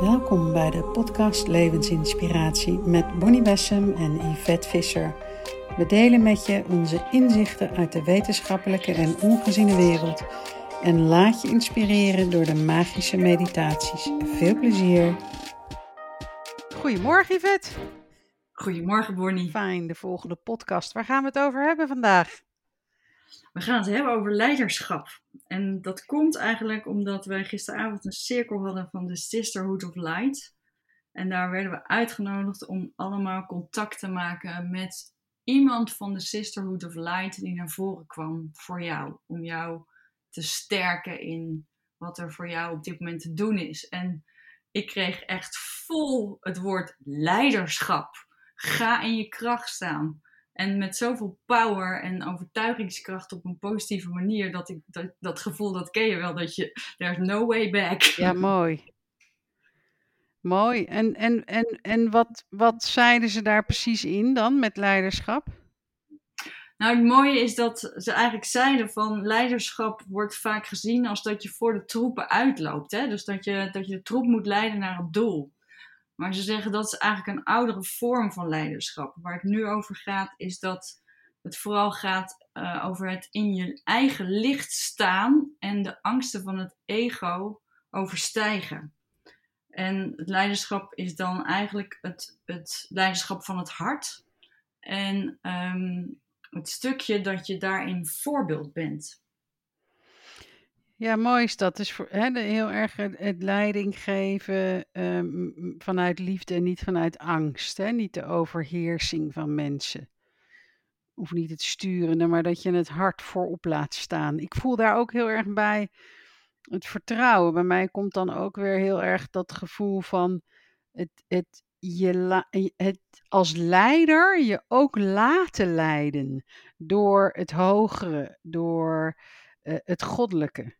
Welkom bij de podcast Levensinspiratie met Bonnie Bessem en Yvette Visser. We delen met je onze inzichten uit de wetenschappelijke en ongeziene wereld en laat je inspireren door de magische meditaties. Veel plezier! Goedemorgen Yvette. Goedemorgen Bonnie. Fijn, de volgende podcast. Waar gaan we het over hebben vandaag? We gaan het hebben over leiderschap. En dat komt eigenlijk omdat wij gisteravond een cirkel hadden van de Sisterhood of Light. En daar werden we uitgenodigd om allemaal contact te maken met iemand van de Sisterhood of Light die naar voren kwam voor jou. Om jou te sterken in wat er voor jou op dit moment te doen is. En ik kreeg echt vol het woord leiderschap. Ga in je kracht staan. En met zoveel power en overtuigingskracht op een positieve manier, dat ik dat, dat gevoel, dat ken je wel, dat je, there's no way back. Ja, mooi. Mooi. En, en, en, en wat, wat zeiden ze daar precies in dan met leiderschap? Nou, het mooie is dat ze eigenlijk zeiden van leiderschap wordt vaak gezien als dat je voor de troepen uitloopt. Hè? Dus dat je, dat je de troep moet leiden naar het doel. Maar ze zeggen dat is eigenlijk een oudere vorm van leiderschap. Waar het nu over gaat, is dat het vooral gaat uh, over het in je eigen licht staan en de angsten van het ego overstijgen. En het leiderschap is dan eigenlijk het, het leiderschap van het hart. En um, het stukje dat je daarin voorbeeld bent. Ja, mooi is dat. Dus hè, heel erg het, leiding geven ehm, vanuit liefde en niet vanuit angst. Hè? Niet de overheersing van mensen. Of niet het sturende, maar dat je het hart voorop laat staan. Ik voel daar ook heel erg bij het vertrouwen. Bij mij komt dan ook weer heel erg dat gevoel van het, het, het als leider je ook laten leiden door het hogere, door uh, het goddelijke.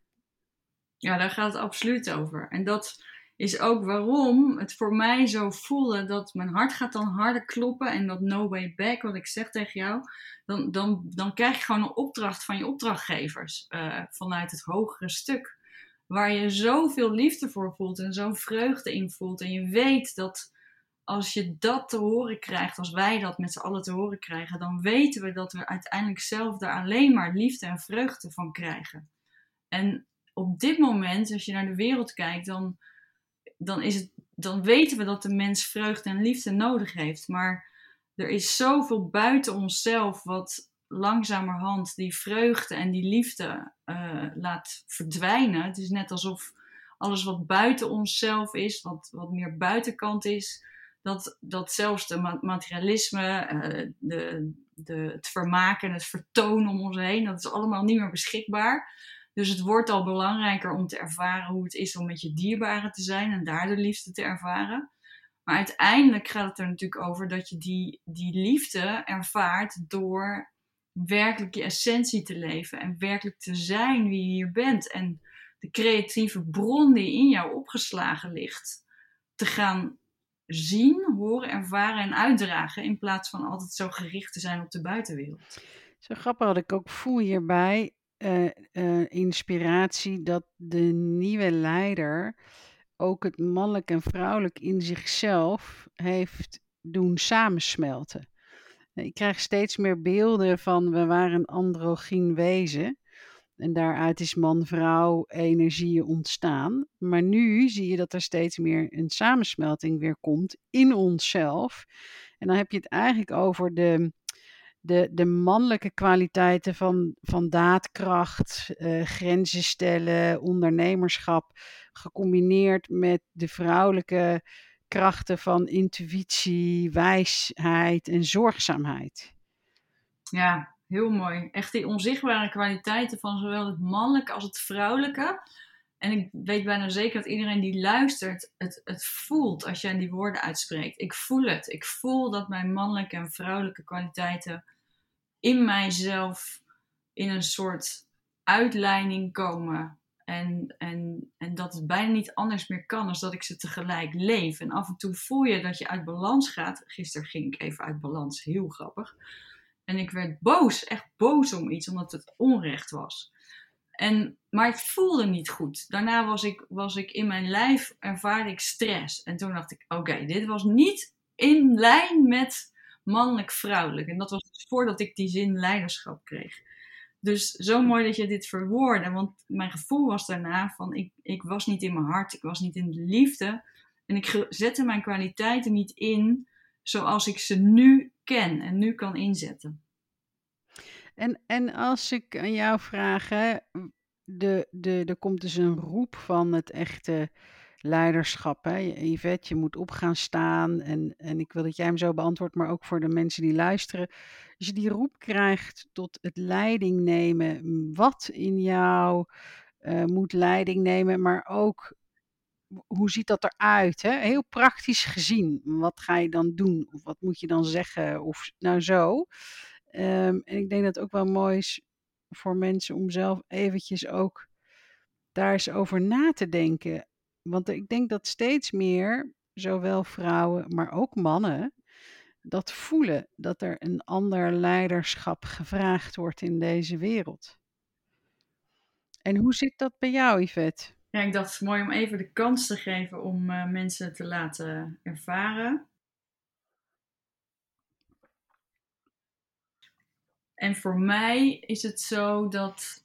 Ja, daar gaat het absoluut over. En dat is ook waarom het voor mij zo voelde dat mijn hart gaat dan harder kloppen en dat no way back, wat ik zeg tegen jou, dan, dan, dan krijg je gewoon een opdracht van je opdrachtgevers uh, vanuit het hogere stuk. Waar je zoveel liefde voor voelt en zo'n vreugde in voelt. En je weet dat als je dat te horen krijgt, als wij dat met z'n allen te horen krijgen, dan weten we dat we uiteindelijk zelf daar alleen maar liefde en vreugde van krijgen. En op dit moment, als je naar de wereld kijkt, dan, dan, is het, dan weten we dat de mens vreugde en liefde nodig heeft. Maar er is zoveel buiten onszelf wat langzamerhand die vreugde en die liefde uh, laat verdwijnen. Het is net alsof alles wat buiten onszelf is, wat, wat meer buitenkant is, dat, dat zelfs de materialisme, uh, de, de, het vermaken, het vertoon om ons heen, dat is allemaal niet meer beschikbaar. Dus het wordt al belangrijker om te ervaren hoe het is om met je dierbaren te zijn en daar de liefde te ervaren. Maar uiteindelijk gaat het er natuurlijk over dat je die, die liefde ervaart door werkelijk je essentie te leven en werkelijk te zijn wie je hier bent. En de creatieve bron die in jou opgeslagen ligt, te gaan zien, horen, ervaren en uitdragen. In plaats van altijd zo gericht te zijn op de buitenwereld. Zo grappig wat ik ook voel hierbij. Uh, uh, inspiratie dat de nieuwe leider ook het mannelijk en vrouwelijk in zichzelf heeft doen samensmelten. Ik krijg steeds meer beelden van we waren een androgyn wezen. En daaruit is man-vrouw energieën ontstaan. Maar nu zie je dat er steeds meer een samensmelting weer komt in onszelf. En dan heb je het eigenlijk over de, de, de mannelijke kwaliteiten van, van daadkracht, uh, grenzen stellen, ondernemerschap, gecombineerd met de vrouwelijke krachten van intuïtie, wijsheid en zorgzaamheid. Ja, heel mooi. Echt die onzichtbare kwaliteiten van zowel het mannelijke als het vrouwelijke. En ik weet bijna zeker dat iedereen die luistert het, het voelt als jij die woorden uitspreekt. Ik voel het. Ik voel dat mijn mannelijke en vrouwelijke kwaliteiten in mijzelf in een soort uitleiding komen. En, en, en dat het bijna niet anders meer kan als dat ik ze tegelijk leef. En af en toe voel je dat je uit balans gaat. Gisteren ging ik even uit balans, heel grappig. En ik werd boos, echt boos om iets, omdat het onrecht was. En, maar het voelde niet goed. Daarna was ik, was ik in mijn lijf, ervaarde ik stress. En toen dacht ik, oké, dit was niet in lijn met mannelijk-vrouwelijk. En dat was dus voordat ik die zin leiderschap kreeg. Dus zo mooi dat je dit verwoordde. Want mijn gevoel was daarna van, ik, ik was niet in mijn hart, ik was niet in de liefde. En ik zette mijn kwaliteiten niet in zoals ik ze nu ken en nu kan inzetten. En, en als ik aan jou vraag, hè, de, de, er komt dus een roep van het echte leiderschap. Hè? Yvette, je moet op gaan staan. En, en ik wil dat jij hem zo beantwoordt, maar ook voor de mensen die luisteren. Als je die roep krijgt tot het leiding nemen, wat in jou uh, moet leiding nemen, maar ook hoe ziet dat eruit? Hè? Heel praktisch gezien. Wat ga je dan doen? Of wat moet je dan zeggen? Of nou zo. Um, en ik denk dat het ook wel mooi is voor mensen om zelf eventjes ook daar eens over na te denken. Want ik denk dat steeds meer, zowel vrouwen, maar ook mannen, dat voelen dat er een ander leiderschap gevraagd wordt in deze wereld. En hoe zit dat bij jou, Yvette? Ja, ik dacht het mooi om even de kans te geven om uh, mensen te laten ervaren. En voor mij is het zo dat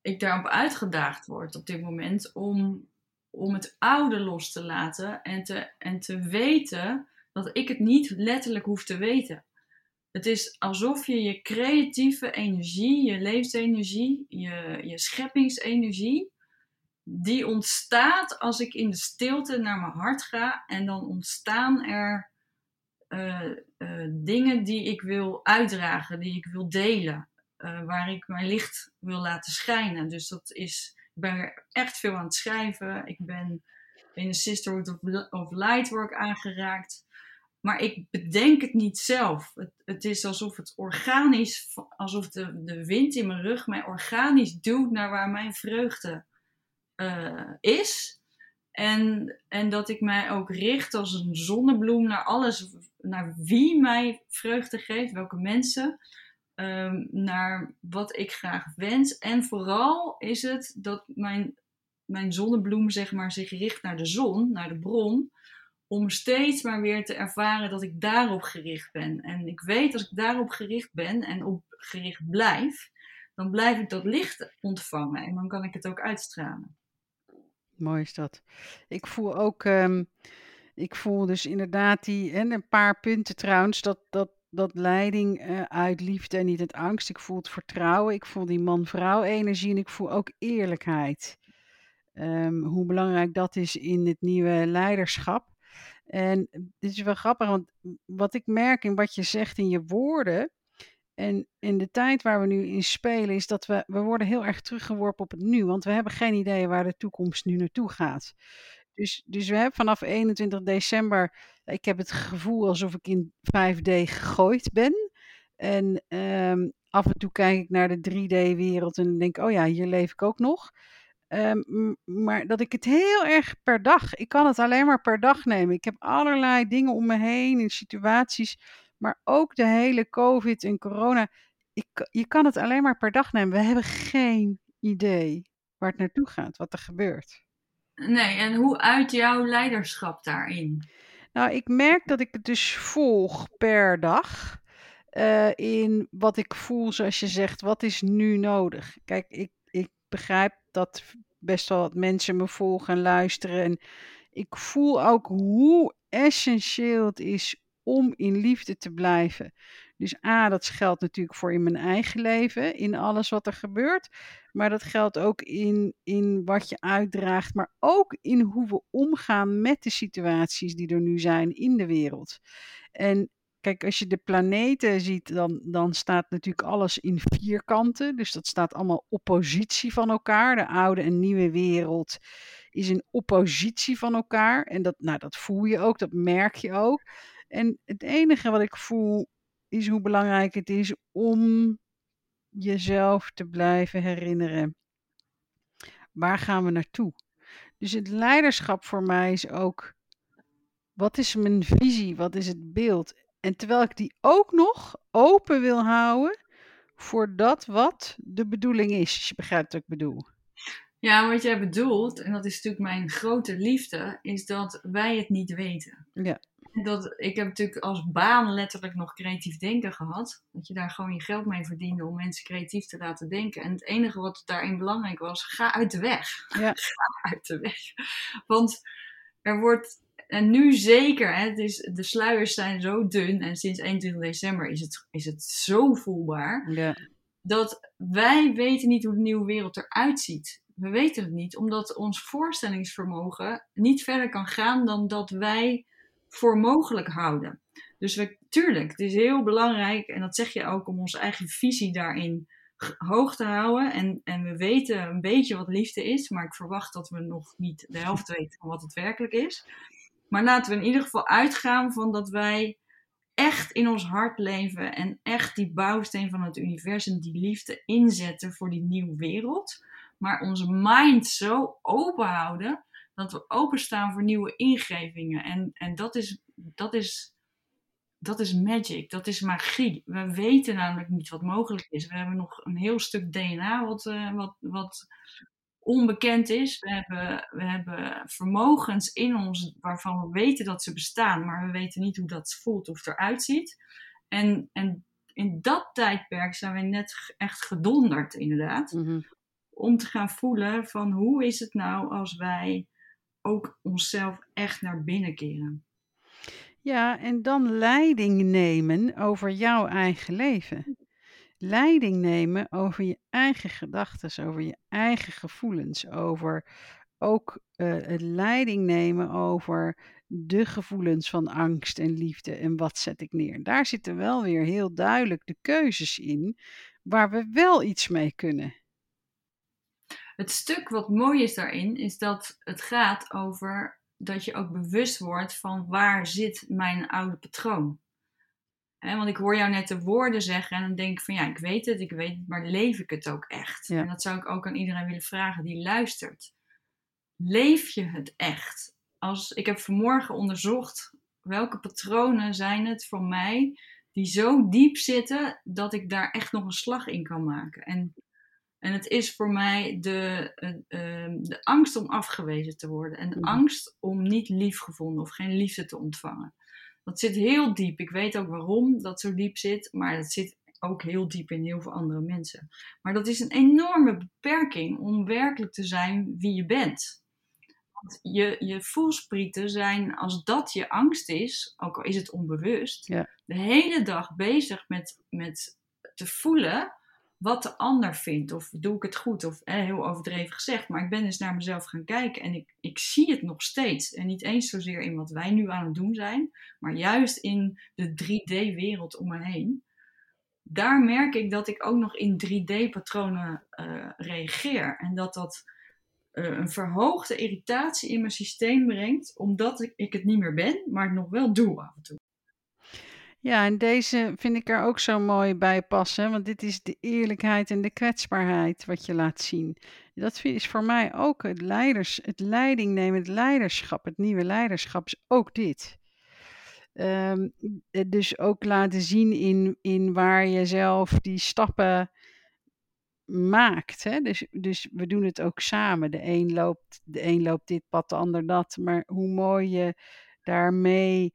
ik daarop uitgedaagd word op dit moment om, om het oude los te laten en te, en te weten dat ik het niet letterlijk hoef te weten. Het is alsof je je creatieve energie, je levensenergie, je, je scheppingsenergie, die ontstaat als ik in de stilte naar mijn hart ga. En dan ontstaan er uh, uh, dingen die ik wil uitdragen, die ik wil delen. Uh, waar ik mijn licht wil laten schijnen. Dus dat is, ben echt veel aan het schrijven. Ik ben in de Sisterhood of, of Lightwork aangeraakt. Maar ik bedenk het niet zelf. Het, het, is alsof het organisch, alsof de, de wind in mijn rug mij organisch duwt naar waar mijn vreugde uh, is. En, en dat ik mij ook richt als een zonnebloem naar alles, naar wie mij vreugde geeft, welke mensen, um, naar wat ik graag wens. En vooral is het dat mijn, mijn zonnebloem zeg maar, zich richt naar de zon, naar de bron, om steeds maar weer te ervaren dat ik daarop gericht ben. En ik weet als ik daarop gericht ben en op gericht blijf, dan blijf ik dat licht ontvangen en dan kan ik het ook uitstralen. Mooi is dat. Ik voel ook, um, ik voel dus inderdaad die, en een paar punten trouwens, dat, dat, dat leiding uh, uit liefde en niet uit angst. Ik voel het vertrouwen, ik voel die man-vrouw energie en ik voel ook eerlijkheid. Um, hoe belangrijk dat is in het nieuwe leiderschap. En dit is wel grappig, want wat ik merk in wat je zegt in je woorden, en in de tijd waar we nu in spelen, is dat we, we worden heel erg teruggeworpen op het nu. Want we hebben geen idee waar de toekomst nu naartoe gaat. Dus, dus we hebben vanaf 21 december, ik heb het gevoel alsof ik in 5D gegooid ben. En um, af en toe kijk ik naar de 3D-wereld en denk, oh ja, hier leef ik ook nog. Um, maar dat ik het heel erg per dag, ik kan het alleen maar per dag nemen. Ik heb allerlei dingen om me heen in situaties maar ook de hele COVID en corona. Je kan het alleen maar per dag nemen. We hebben geen idee waar het naartoe gaat, wat er gebeurt. Nee, en hoe uit jouw leiderschap daarin? Nou, ik merk dat ik het dus volg per dag. Uh, in wat ik voel, zoals je zegt, wat is nu nodig? Kijk, ik, ik begrijp dat best wel wat mensen me volgen en luisteren. En ik voel ook hoe essentieel het is om in liefde te blijven. Dus A, dat geldt natuurlijk voor in mijn eigen leven, in alles wat er gebeurt. Maar dat geldt ook in, in wat je uitdraagt, maar ook in hoe we omgaan met de situaties die er nu zijn in de wereld. En kijk, als je de planeten ziet, dan, dan staat natuurlijk alles in vierkanten. Dus dat staat allemaal oppositie van elkaar. De oude en nieuwe wereld is in oppositie van elkaar. En dat, nou, dat voel je ook, dat merk je ook. En het enige wat ik voel is hoe belangrijk het is om jezelf te blijven herinneren. Waar gaan we naartoe? Dus het leiderschap voor mij is ook, wat is mijn visie? Wat is het beeld? En terwijl ik die ook nog open wil houden voor dat wat de bedoeling is, als je begrijpt wat ik bedoel. Ja, wat jij bedoelt, en dat is natuurlijk mijn grote liefde, is dat wij het niet weten. Ja. Dat, ik heb natuurlijk als baan letterlijk nog creatief denken gehad. Dat je daar gewoon je geld mee verdiende om mensen creatief te laten denken. En het enige wat daarin belangrijk was, ga uit de weg. Ja. Ga uit de weg. Want er wordt, en nu zeker, hè, het is, de sluiers zijn zo dun. En sinds 21 december is het, is het zo voelbaar. Ja. Dat wij weten niet hoe de nieuwe wereld eruit ziet we weten het niet, omdat ons voorstellingsvermogen niet verder kan gaan dan dat wij voor mogelijk houden. Dus we, tuurlijk, het is heel belangrijk, en dat zeg je ook, om onze eigen visie daarin hoog te houden. En, en we weten een beetje wat liefde is, maar ik verwacht dat we nog niet de helft weten van wat het werkelijk is. Maar laten we in ieder geval uitgaan van dat wij echt in ons hart leven en echt die bouwsteen van het universum, die liefde inzetten voor die nieuwe wereld maar onze mind zo open houden dat we openstaan voor nieuwe ingevingen. En, en dat, is, dat, is, dat is magic, dat is magie. We weten namelijk niet wat mogelijk is. We hebben nog een heel stuk DNA wat, uh, wat, wat onbekend is. We hebben, we hebben vermogens in ons waarvan we weten dat ze bestaan, maar we weten niet hoe dat voelt of eruit ziet. En, en in dat tijdperk zijn we net echt gedonderd, inderdaad. Mhm om te gaan voelen van hoe is het nou als wij ook onszelf echt naar binnen keren. Ja, en dan leiding nemen over jouw eigen leven. Leiding nemen over je eigen gedachten, over je eigen gevoelens, over ook uh, het leiding nemen over de gevoelens van angst en liefde en wat zet ik neer. Daar zitten wel weer heel duidelijk de keuzes in waar we wel iets mee kunnen. Het stuk wat mooi is daarin, is dat het gaat over dat je ook bewust wordt van waar zit mijn oude patroon. He, want ik hoor jou net de woorden zeggen en dan denk ik van ja, ik weet het, ik weet het, maar leef ik het ook echt? En dat zou ik ook aan iedereen willen vragen die luistert. Leef je het echt? Als, ik heb vanmorgen onderzocht welke patronen zijn het van mij die zo diep zitten dat ik daar echt nog een slag in kan maken. En en het is voor mij de, uh, de angst om afgewezen te worden. En de mhm. angst om niet lief gevonden of geen liefde te ontvangen. Dat zit heel diep. Ik weet ook waarom dat zo diep zit. Maar dat zit ook heel diep in heel veel andere mensen. Maar dat is een enorme beperking om werkelijk te zijn wie je bent. Want je, je voelsprieten zijn, als dat je angst is, ook al is het onbewust, ja. de hele dag bezig met, met te voelen wat de ander vindt. Of doe ik het goed? Of heel overdreven gezegd. Maar ik ben dus naar mezelf gaan kijken en ik, ik zie het nog steeds. En niet eens zozeer in wat wij nu aan het doen zijn, maar juist in de 3D-wereld om me heen. Daar merk ik dat ik ook nog in 3D-patronen uh, reageer. En dat dat uh, een verhoogde irritatie in mijn systeem brengt, omdat ik, ik het niet meer ben, maar het nog wel doe af en toe. Ja, en deze vind ik er ook zo mooi bij passen, want dit is de eerlijkheid en de kwetsbaarheid wat je laat zien. Dat is voor mij ook het leiders, het leiding nemen, het leiderschap, het nieuwe leiderschap is ook dit. Um, dus ook laten zien in, in waar je zelf die stappen maakt. Hè? Dus, dus we doen het ook samen. De een, loopt, de een loopt dit pad, de ander dat. Maar hoe mooi je daarmee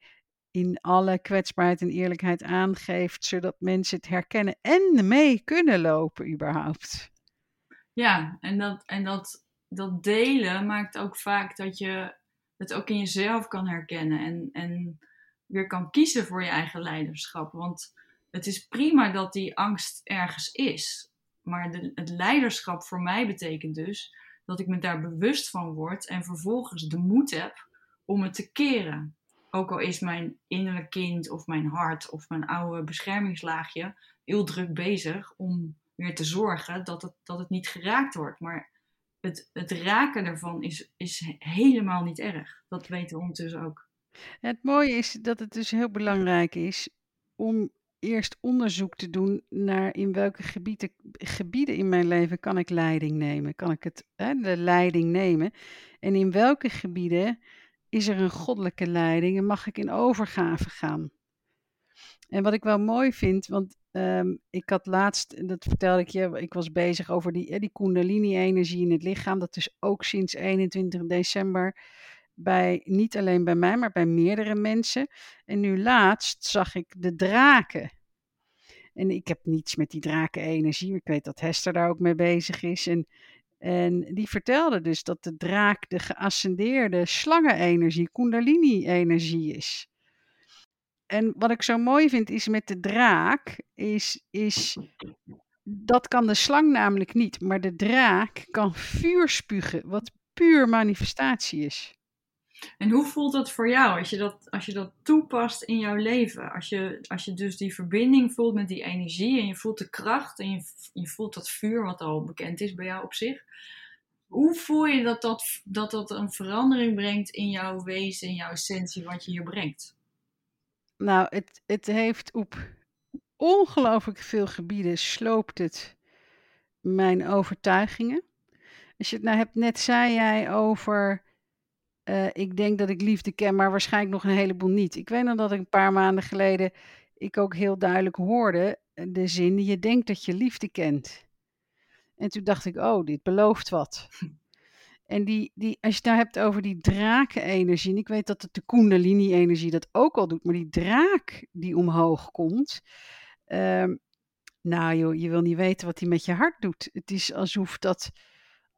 in alle kwetsbaarheid en eerlijkheid aangeeft, zodat mensen het herkennen en mee kunnen lopen überhaupt. Ja, en dat, en dat, dat delen maakt ook vaak dat je het ook in jezelf kan herkennen en, en weer kan kiezen voor je eigen leiderschap. Want het is prima dat die angst ergens is, maar de, het leiderschap voor mij betekent dus dat ik me daar bewust van word en vervolgens de moed heb om het te keren. Ook al is mijn innerlijk kind of mijn hart of mijn oude beschermingslaagje heel druk bezig om weer te zorgen dat het, dat het niet geraakt wordt. Maar het, het raken ervan is, is helemaal niet erg. Dat weten we ondertussen ook. Het mooie is dat het dus heel belangrijk is om eerst onderzoek te doen naar in welke gebieden, gebieden in mijn leven kan ik leiding nemen. Kan ik het, hè, de leiding nemen? En in welke gebieden is er een goddelijke leiding en mag ik in overgave gaan. En wat ik wel mooi vind, want ehm, ik had laatst, dat vertelde ik je, ik was bezig over die, die kundalini-energie in het lichaam. Dat is ook sinds 21 december bij, niet alleen bij mij, maar bij meerdere mensen. En nu laatst zag ik de draken. En ik heb niets met die drakenenergie. Ik weet dat Hester daar ook mee bezig is. En, en die vertelde dus dat de draak de geascendeerde slangenenergie, kundalini-energie is. En wat ik zo mooi vind is met de draak, is, is dat kan de slang namelijk niet. Maar de draak kan vuur spugen, wat puur manifestatie is. En hoe voelt dat voor jou als je dat, als je dat toepast in jouw leven? Als je, als je dus die verbinding voelt met die energie en je voelt de kracht en je, je voelt dat vuur wat al bekend is bij jou op zich. Hoe voel je dat dat, dat dat een verandering brengt in jouw wezen, in jouw essentie, wat je hier brengt? Nou, het, het heeft op ongelooflijk veel gebieden sloopt het mijn overtuigingen. Als je het nou hebt, net zei jij over uh, ik denk dat ik liefde ken, maar waarschijnlijk nog een heleboel niet. Ik weet nog dat ik een paar maanden geleden ik ook heel duidelijk hoorde eh, de zin: je denkt dat je liefde kent. En toen dacht ik, oh, dit belooft wat. En die, die, als je het nou hebt over die drakenenergie, en ik weet dat de Kundalini-energie dat ook al doet, maar die draak die omhoog komt, um, nou joh, je wil niet weten wat die met je hart doet. Het is alsof dat,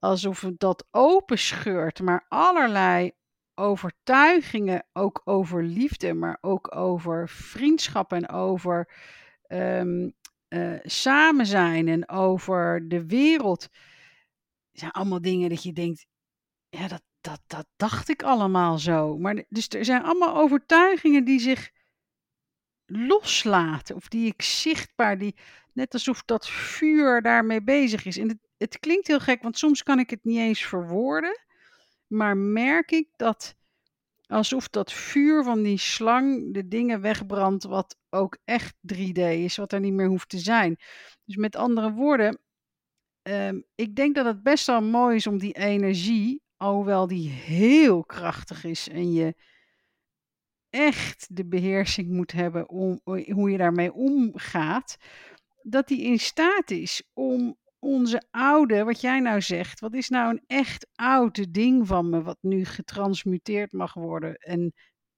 alsof dat openscheurt, maar allerlei overtuigingen, ook over liefde, maar ook over vriendschap en over um, samen zijn en over de wereld. zijn allemaal dingen dat je denkt, ja, dat, dat, dat dacht ik allemaal zo. Maar dus er zijn allemaal overtuigingen die zich loslaten, of die ik zichtbaar, die net alsof dat vuur daarmee bezig is. Het klinkt heel gek, want soms kan ik het niet eens verwoorden, maar merk ik dat alsof dat vuur van die slang de dingen wegbrandt, wat ook echt 3D is, wat er niet meer hoeft te zijn. Dus met andere woorden, um, ik denk dat het best wel mooi is om die energie alhoewel die heel krachtig is en je echt de beheersing moet hebben om hoe je daarmee omgaat, dat die in staat is om onze oude, wat jij nou zegt, wat is nou een echt oude ding van me, wat nu getransmuteerd mag worden en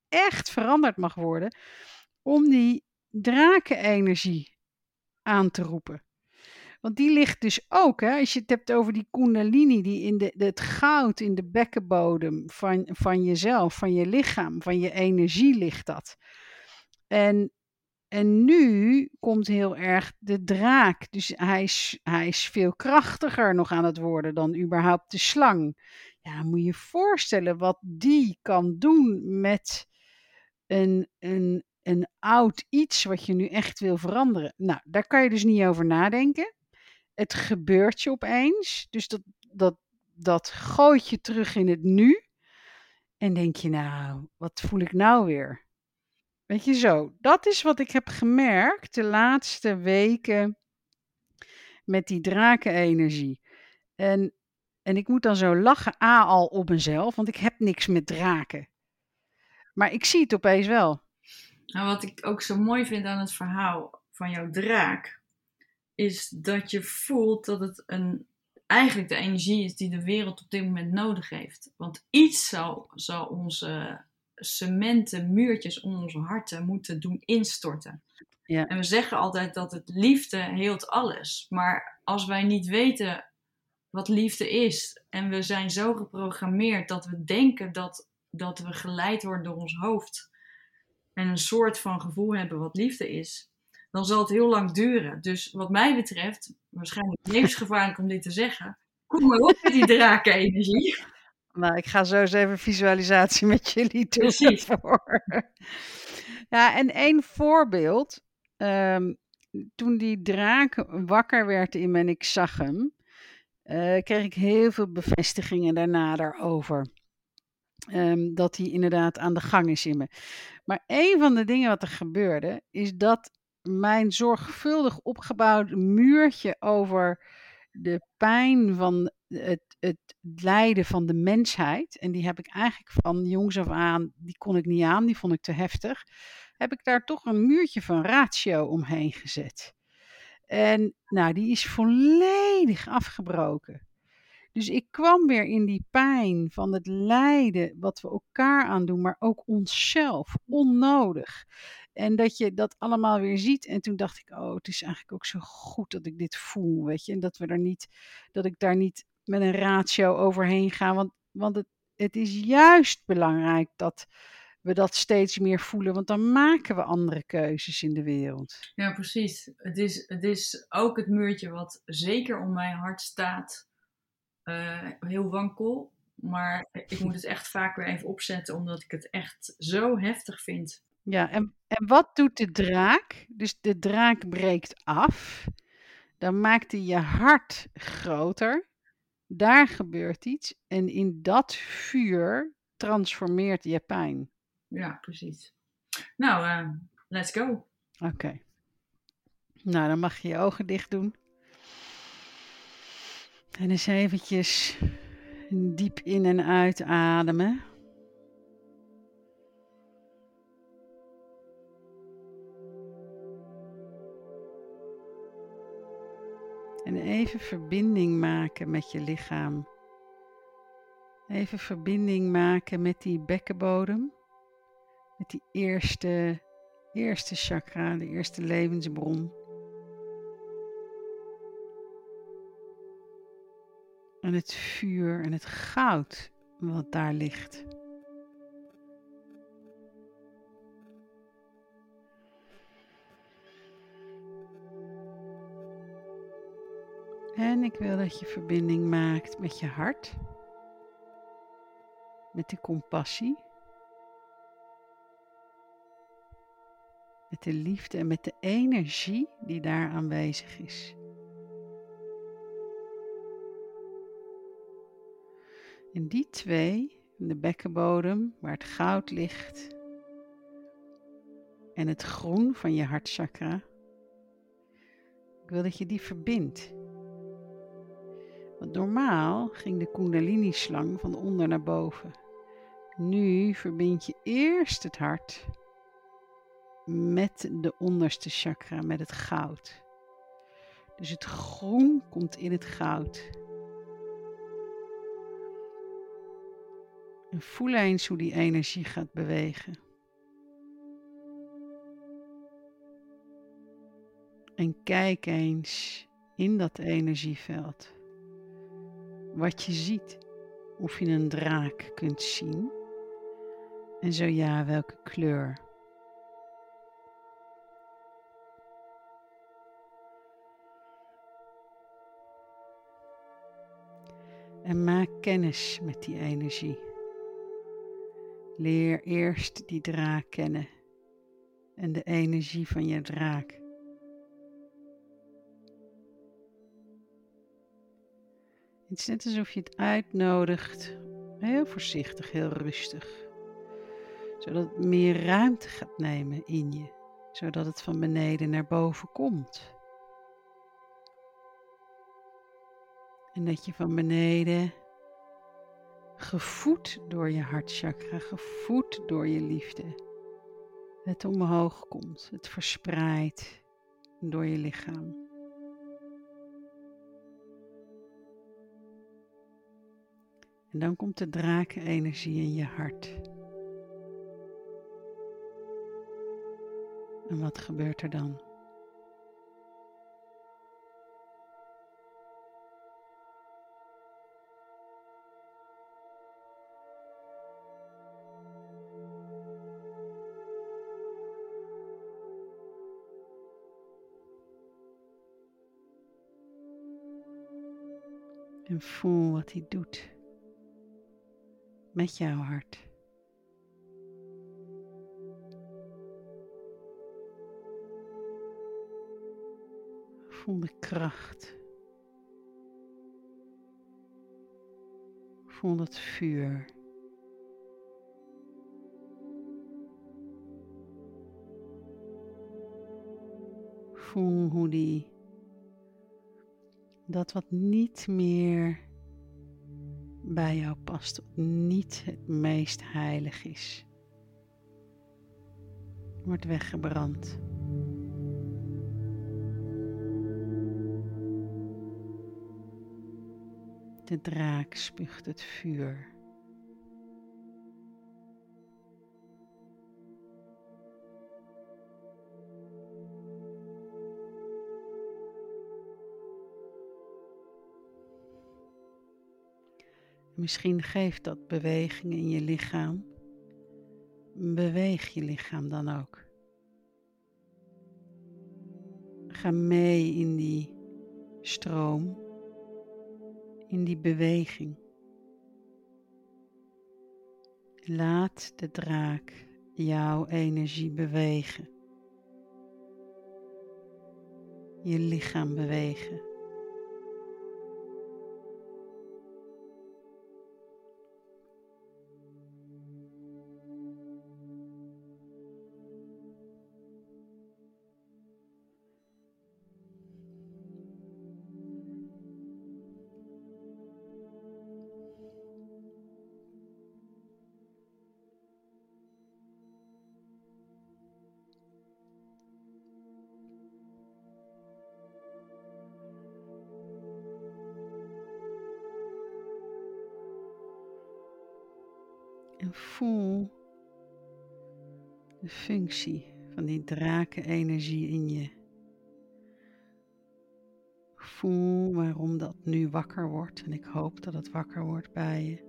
echt veranderd mag worden, om die drakenenergie aan te roepen. Want die ligt dus ook, hè, als je het hebt over die kundalini, die in de, het goud in de bekkenbodem van, van jezelf, van je lichaam, van je energie ligt dat. En, en nu komt heel erg de draak. Dus hij is, hij is veel krachtiger nog aan het worden dan überhaupt de slang. Ja, moet je je voorstellen wat die kan doen met een, een, een oud iets wat je nu echt wil veranderen. Nou, daar kan je dus niet over nadenken het gebeurt je opeens. Dus dat, dat, dat gooit je terug in het nu. En denk je, nou, wat voel ik nou weer? Weet je zo, dat is wat ik heb gemerkt de laatste weken met die drakenenergie. En, en ik moet dan zo lachen, A al op mezelf, want ik heb niks met draken. Maar ik zie het opeens wel. Nou, wat ik ook zo mooi vind aan het verhaal van jouw draak, is dat je voelt dat het een, eigenlijk de energie is die de wereld op dit moment nodig heeft. Want iets zal, zal onze cementen muurtjes om onze harten moeten doen instorten. Ja. En we zeggen altijd dat het liefde heelt alles. Maar als wij niet weten wat liefde is en we zijn zo geprogrammeerd dat we denken dat, dat we geleid worden door ons hoofd en een soort van gevoel hebben wat liefde is, dan zal het heel lang duren. Dus wat mij betreft, waarschijnlijk levensgevaarlijk om dit te zeggen, kom maar op met die drakenenergie. Nou, ik ga zo eens even visualisatie met jullie doen. Precies. Voor. Ja, en één voorbeeld. Um, toen die draak wakker werd in me en ik zag hem, uh, kreeg ik heel veel bevestigingen daarna daarover. Um, dat hij inderdaad aan de gang is in me. Maar een van de dingen wat er gebeurde, is dat mijn zorgvuldig opgebouwd muurtje over de pijn van het, het lijden van de mensheid. En die heb ik eigenlijk van jongs af aan, die kon ik niet aan, die vond ik te heftig. Heb ik daar toch een muurtje van ratio omheen gezet. En nou, die is volledig afgebroken. Dus ik kwam weer in die pijn van het lijden wat we elkaar aandoen, maar ook onszelf, onnodig. En dat je dat allemaal weer ziet. En toen dacht ik, oh, het is eigenlijk ook zo goed dat ik dit voel, weet je. En dat, we er niet, dat ik daar niet met een ratio overheen ga. Want, want het, het is juist belangrijk dat we dat steeds meer voelen. Want dan maken we andere keuzes in de wereld. Ja, precies. Het is, het is ook het muurtje wat zeker om mijn hart staat. Uh, heel wankel. Maar ik moet het echt vaak weer even opzetten, omdat ik het echt zo heftig vind. Ja, en, en wat doet de draak? Dus de draak breekt af. Dan maakt hij je hart groter. Daar gebeurt iets. En in dat vuur transformeert je pijn. Ja, precies. Nou, uh, let's go. Oké. Nou, dan mag je je ogen dicht doen. En eens eventjes diep in en uit ademen. En even verbinding maken met je lichaam. Even verbinding maken met die bekkenbodem. Met die eerste, eerste chakra, de eerste levensbron. En het vuur en het goud wat daar ligt. Ik wil dat je verbinding maakt met je hart, met de compassie, met de liefde en met de energie die daar aanwezig is. En die twee, de bekkenbodem waar het goud ligt en het groen van je hartchakra, ik wil dat je die verbindt. Want normaal ging de kundalini-slang van onder naar boven. Nu verbind je eerst het hart met de onderste chakra, met het goud. Dus het groen komt in het goud. En voel eens hoe die energie gaat bewegen. En kijk eens in dat energieveld wat je ziet. Of je een draak kunt zien. En zo ja, welke kleur. En maak kennis met die energie. Leer eerst die draak kennen en de energie van je draak. Het is net alsof je het uitnodigt, heel voorzichtig, heel rustig, zodat het meer ruimte gaat nemen in je, zodat het van beneden naar boven komt. En dat je van beneden, gevoed door je hartchakra, gevoed door je liefde, het omhoog komt, het verspreidt door je lichaam. En dan komt de drakenenergie in je hart. En wat gebeurt er dan? En voel wat hij doet met jouw hart. Voel de kracht. Voel het vuur. Voel hoe die dat wat niet meer bij jou past, niet het meest heilig is, wordt weggebrand. De draak spuugt het vuur. Misschien geeft dat beweging in je lichaam. Beweeg je lichaam dan ook. Ga mee in die stroom, in die beweging. Laat de draak jouw energie bewegen. Je lichaam bewegen. En voel de functie van die drakenenergie in je. Voel waarom dat nu wakker wordt en ik hoop dat het wakker wordt bij je.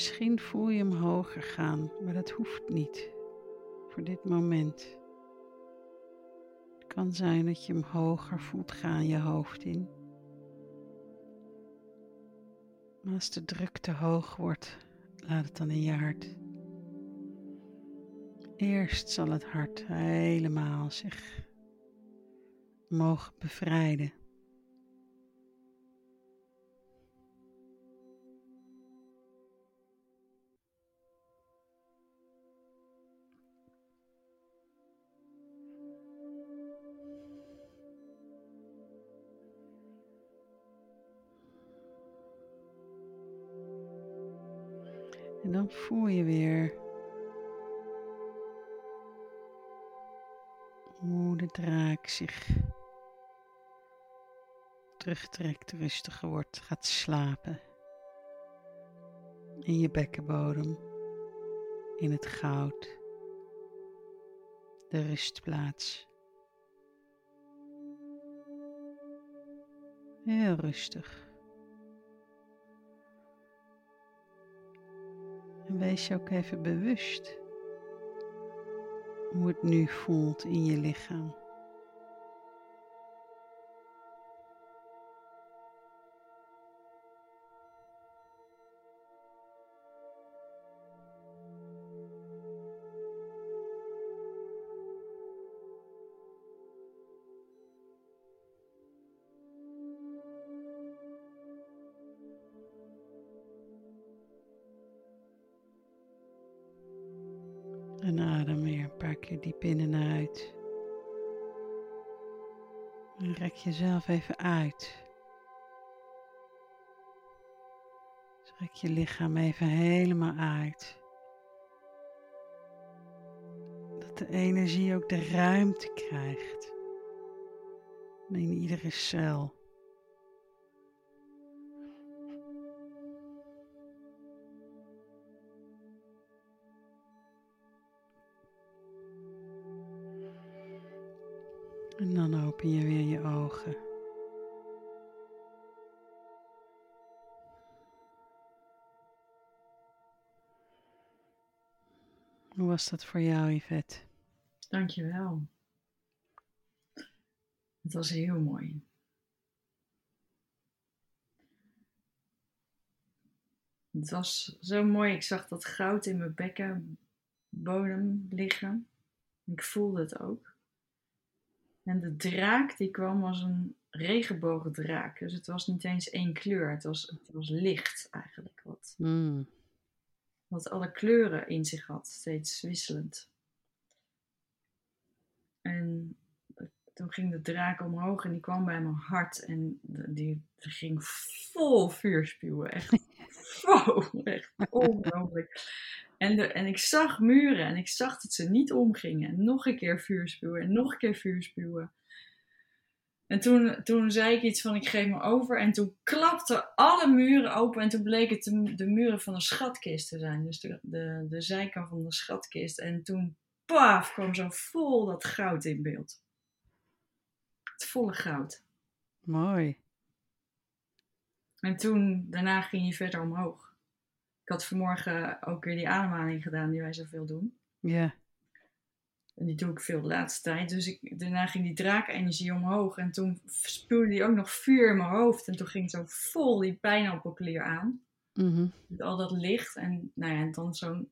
Misschien voel je hem hoger gaan, maar dat hoeft niet voor dit moment. Het kan zijn dat je hem hoger voelt gaan je hoofd in. Maar als de druk te hoog wordt, laat het dan in je hart. Eerst zal het hart helemaal zich mogen bevrijden. Voel je weer hoe de draak zich terugtrekt, rustiger wordt, gaat slapen. In je bekkenbodem, in het goud, de rustplaats. Heel rustig. En wees je ook even bewust hoe het nu voelt in je lichaam. En rek jezelf even uit. Rek je lichaam even helemaal uit. Dat de energie ook de ruimte krijgt. In iedere cel. En dan open je weer je ogen. Hoe was dat voor jou, Yvette? Dankjewel. Het was heel mooi. Het was zo mooi. Ik zag dat goud in mijn bekkenbodem liggen. Ik voelde het ook. En de draak die kwam als een regenboogdraak. Dus het was niet eens één kleur. Het was, het was licht eigenlijk. Wat, Mm. wat alle kleuren in zich had. Steeds wisselend. En toen ging de draak omhoog en die kwam bij mijn hart. En die, die ging vol vuur spuwen. Echt, wow, echt ongelooflijk. En, de, en ik zag muren en ik zag dat ze niet omgingen. En nog een keer vuur spuwen en nog een keer vuur spuwen. En toen, toen zei ik iets van ik geef me over. En toen klapten alle muren open. En toen bleek het de, de muren van een schatkist te zijn. Dus de, de, de zijkant van de schatkist. En toen, paf, kwam zo vol dat goud in beeld. Het volle goud. Mooi. En toen, daarna ging je verder omhoog. Ik had vanmorgen ook weer die ademhaling gedaan die wij zoveel doen. Ja. En die doe ik veel de laatste tijd. Dus ik, daarna ging die draakenergie omhoog. En toen spuwde die ook nog vuur in mijn hoofd. En toen ging zo vol die pijnappelklier aan. Mhm. Met al dat licht. En nou ja, en dan zo'n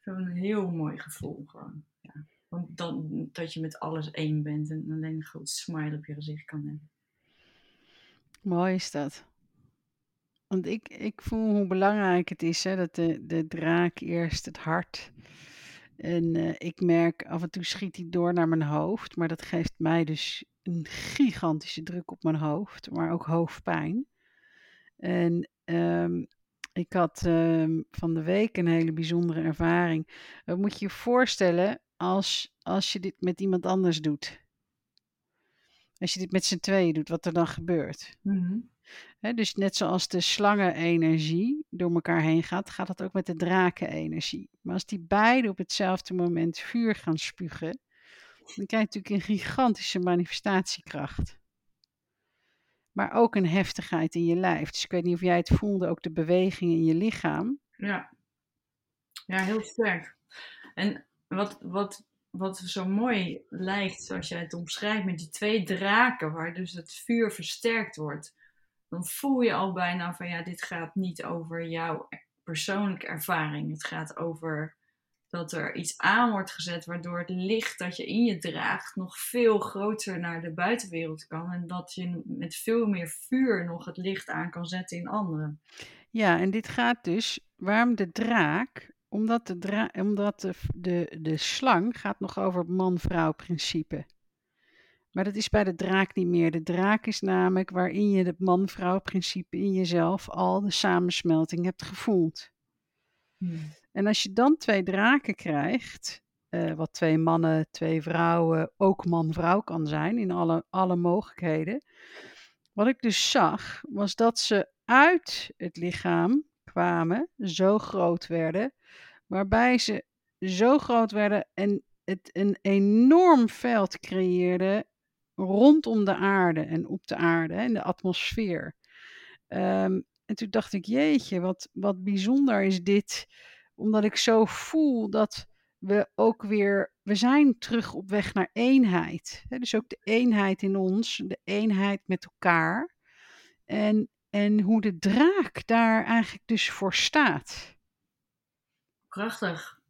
zo'n heel mooi gevoel gewoon. Ja. Want dan, dat je met alles één bent. En alleen een groot smile op je gezicht kan hebben. Mooi is dat. Want ik, ik voel hoe belangrijk het is hè, dat de, de draak eerst het hart. En eh, ik merk af en toe schiet hij door naar mijn hoofd. Maar dat geeft mij dus een gigantische druk op mijn hoofd. Maar ook hoofdpijn. En ehm, ik had ehm, van de week een hele bijzondere ervaring. Wat moet je je voorstellen als, als je dit met iemand anders doet? Als je dit met z'n tweeën doet, wat er dan gebeurt. Mhm. Dus net zoals de slangenenergie door elkaar heen gaat, gaat dat ook met de drakenenergie. Maar als die beide op hetzelfde moment vuur gaan spugen, dan krijg je natuurlijk een gigantische manifestatiekracht. Maar ook een heftigheid in je lijf. Dus ik weet niet of jij het voelde, ook de beweging in je lichaam. Ja. Ja, heel sterk. En wat, wat, wat zo mooi lijkt, zoals jij het omschrijft, met die twee draken, waar dus het vuur versterkt wordt, dan voel je al bijna van ja, dit gaat niet over jouw persoonlijke ervaring. Het gaat over dat er iets aan wordt gezet waardoor het licht dat je in je draagt nog veel groter naar de buitenwereld kan. En dat je met veel meer vuur nog het licht aan kan zetten in anderen. Ja, en dit gaat dus, waarom de draak? Omdat de, dra omdat de, de, de slang gaat nog over het man-vrouw principe. Maar dat is bij de draak niet meer. De draak is namelijk waarin je het man-vrouw principe in jezelf al de samensmelting hebt gevoeld. En als je dan twee draken krijgt, eh, wat twee mannen, twee vrouwen, ook man-vrouw kan zijn in alle, alle mogelijkheden. Wat ik dus zag, was dat ze uit het lichaam kwamen, zo groot werden, waarbij ze zo groot werden en het een enorm veld creëerde rondom de aarde en op de aarde en de atmosfeer. Ehm, en toen dacht ik, jeetje, wat, wat bijzonder is dit, omdat ik zo voel dat we ook weer, we zijn terug op weg naar eenheid. Hè? Dus ook de eenheid in ons, de eenheid met elkaar. En, en hoe de draak daar eigenlijk dus voor staat. Prachtig.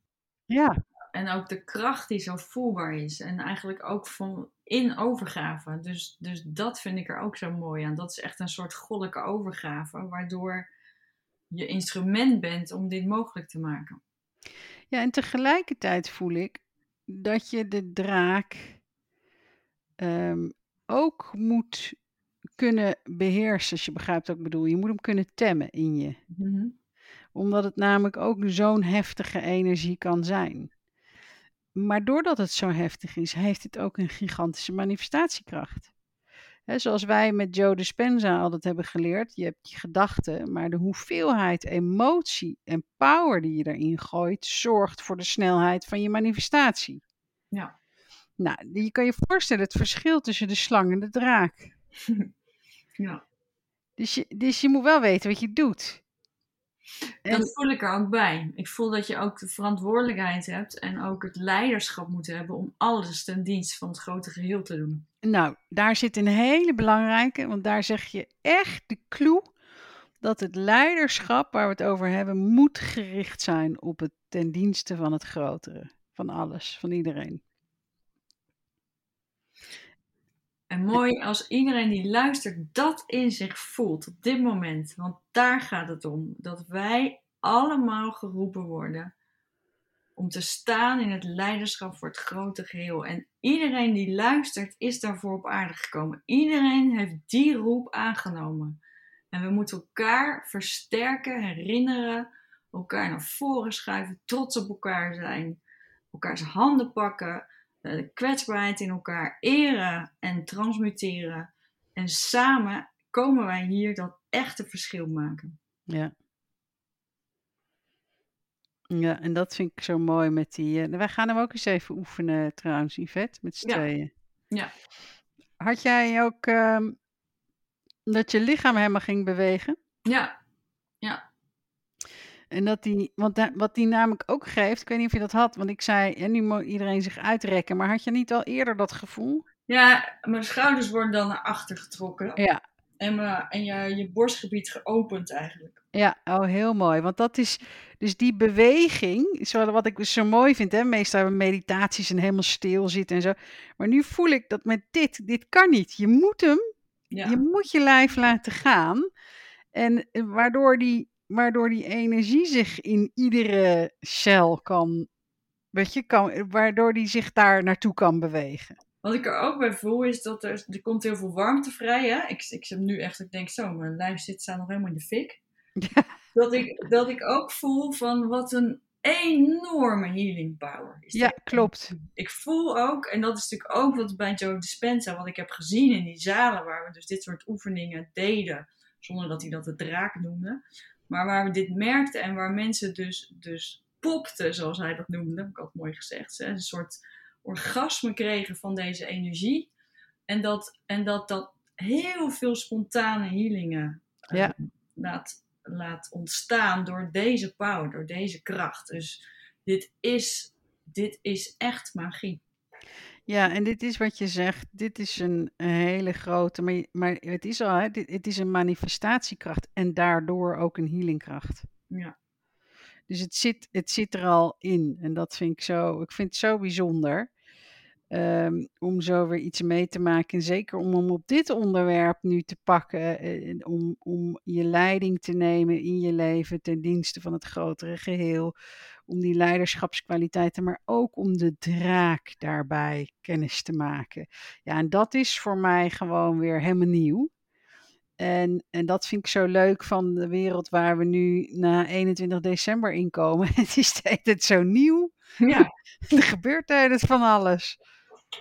Ja, En ook de kracht die zo voelbaar is. En eigenlijk ook van in overgave. Dus, dus dat vind ik er ook zo mooi aan. Dat is echt een soort goddelijke overgave. Waardoor je instrument bent om dit mogelijk te maken. ja, en tegelijkertijd voel ik dat je de draak ehm, ook moet kunnen beheersen, als je begrijpt wat ik bedoel. Je moet hem kunnen temmen in je. Mhm. Omdat het namelijk ook zo'n heftige energie kan zijn. Maar doordat het zo heftig is, heeft het ook een gigantische manifestatiekracht. Hè, zoals wij met Joe Dispenza altijd hebben geleerd, je hebt je gedachten, maar de hoeveelheid emotie en power die je erin gooit, zorgt voor de snelheid van je manifestatie. Ja. Nou, je kan je voorstellen het verschil tussen de slang en de draak. ja. Dus je, dus je moet wel weten wat je doet. En- Dat voel ik er ook bij. Ik voel dat je ook de verantwoordelijkheid hebt en ook het leiderschap moet hebben om alles ten dienst van het grote geheel te doen. Nou, daar zit een hele belangrijke, want daar zeg je echt de clue dat het leiderschap waar we het over hebben, moet gericht zijn op het ten dienste van het grotere. Van alles, van iedereen. En mooi als iedereen die luistert dat in zich voelt op dit moment. Want daar gaat het om. Dat wij allemaal geroepen worden om te staan in het leiderschap voor het grote geheel. En iedereen die luistert is daarvoor op aarde gekomen. Iedereen heeft die roep aangenomen. En we moeten elkaar versterken, herinneren, elkaar naar voren schuiven, trots op elkaar zijn, elkaars handen pakken, de kwetsbaarheid in elkaar eren en transmuteren. En samen komen wij hier dat echte verschil maken. Ja. Ja, en dat vind ik zo mooi met die... Uh, wij gaan hem ook eens even oefenen trouwens, Yvette, met z'n Ja. tweeën. Ja. Had jij ook ehm, dat je lichaam helemaal ging bewegen? Ja, En dat die, want wat die namelijk ook geeft, ik weet niet of je dat had, want ik zei, en nu moet iedereen zich uitrekken, maar had je niet al eerder dat gevoel? ja, mijn schouders worden dan naar achter getrokken. Ja, En, mijn, en je, je borstgebied geopend eigenlijk. ja, oh heel mooi. Want dat is, dus die beweging, wat ik zo mooi vind, hè, meestal hebben we meditaties en helemaal stil zitten en zo. Maar nu voel ik dat met dit, dit kan niet. Je moet hem Ja. Je moet je lijf laten gaan. En eh, waardoor die, waardoor die energie zich in iedere cel kan, weet je, kan, waardoor die zich daar naartoe kan bewegen. Wat ik er ook bij voel is dat er, er komt heel veel warmte vrij. Hè? Ik, ik zit nu echt, ik denk zo, mijn lijf zit staat nog helemaal in de fik. Ja. Dat, ik, dat ik ook voel van wat een enorme healing power. Is Ja, klopt. Ik voel ook, en dat is natuurlijk ook wat bij Joe Dispenza, wat ik heb gezien in die zalen waar we dus dit soort oefeningen deden, zonder dat hij dat de draak noemde. Maar waar we dit merkten en waar mensen dus, dus popten, zoals hij dat noemde, heb ik altijd mooi gezegd. Hè? Een soort orgasme kregen van deze energie. En dat, en dat dat heel veel spontane healingen eh, Ja. laat, laat ontstaan door deze power, door deze kracht. Dus dit is, dit is echt magie. Ja, en dit is wat je zegt. Dit is een, een hele grote, maar, maar het is al, hè, dit, het is een manifestatiekracht en daardoor ook een healingkracht. Ja. Dus het zit, het zit er al in. En dat vind ik zo, ik vind het zo bijzonder. ehm, om zo weer iets mee te maken. En zeker om hem op dit onderwerp nu te pakken. eh, en om, om je leiding te nemen in je leven ten dienste van het grotere geheel. Om die leiderschapskwaliteiten, maar ook om de draak daarbij kennis te maken. Ja, en dat is voor mij gewoon weer helemaal nieuw. En, en dat vind ik zo leuk van de wereld waar we nu na 21 december in komen. Het is tijd zo nieuw. ja, Er gebeurt de hele tijd van alles.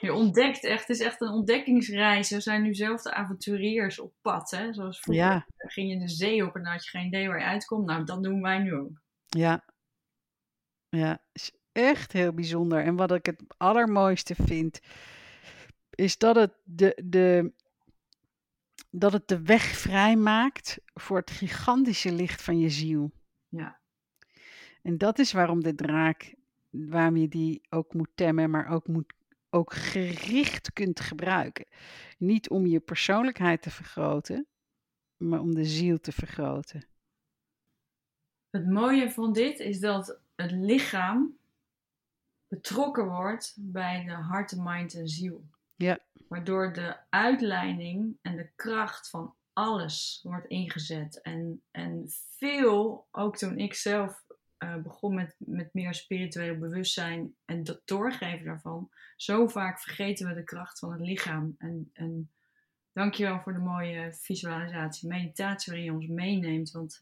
je ontdekt echt, het is echt een ontdekkingsreis. We zijn nu zelf de avonturiers op pad. Hè? Zoals vroeger Ja, ging je de zee op en dan had je geen idee waar je uitkomt. Nou, dat doen wij nu ook. ja. Ja, is echt heel bijzonder. En wat ik het allermooiste vind, is dat het de, de, dat het de weg vrijmaakt voor het gigantische licht van je ziel. Ja. En dat is waarom de draak, waarom je die ook moet temmen, maar ook, moet, ook gericht kunt gebruiken. Niet om je persoonlijkheid te vergroten, maar om de ziel te vergroten. Het mooie van dit is dat het lichaam betrokken wordt bij de hart, mind en ziel. Ja. Waardoor de uitleiding en de kracht van alles wordt ingezet. En, en veel, ook toen ik zelf eh, begon met, met meer spiritueel bewustzijn en dat doorgeven daarvan, zo vaak vergeten we de kracht van het lichaam. En, en dankjewel voor de mooie visualisatie, meditatie waarin je ons meeneemt. Want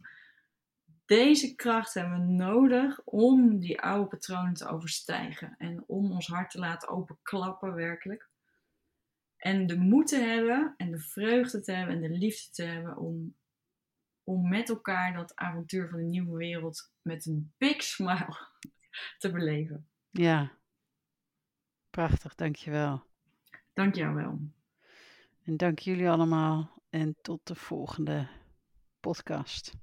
deze kracht hebben we nodig om die oude patronen te overstijgen. En om ons hart te laten openklappen, werkelijk. En de moed te hebben en de vreugde te hebben en de liefde te hebben om, om met elkaar dat avontuur van de nieuwe wereld met een big smile te beleven. Ja. Prachtig, dankjewel. Dank jou wel. En dank jullie allemaal en tot de volgende podcast.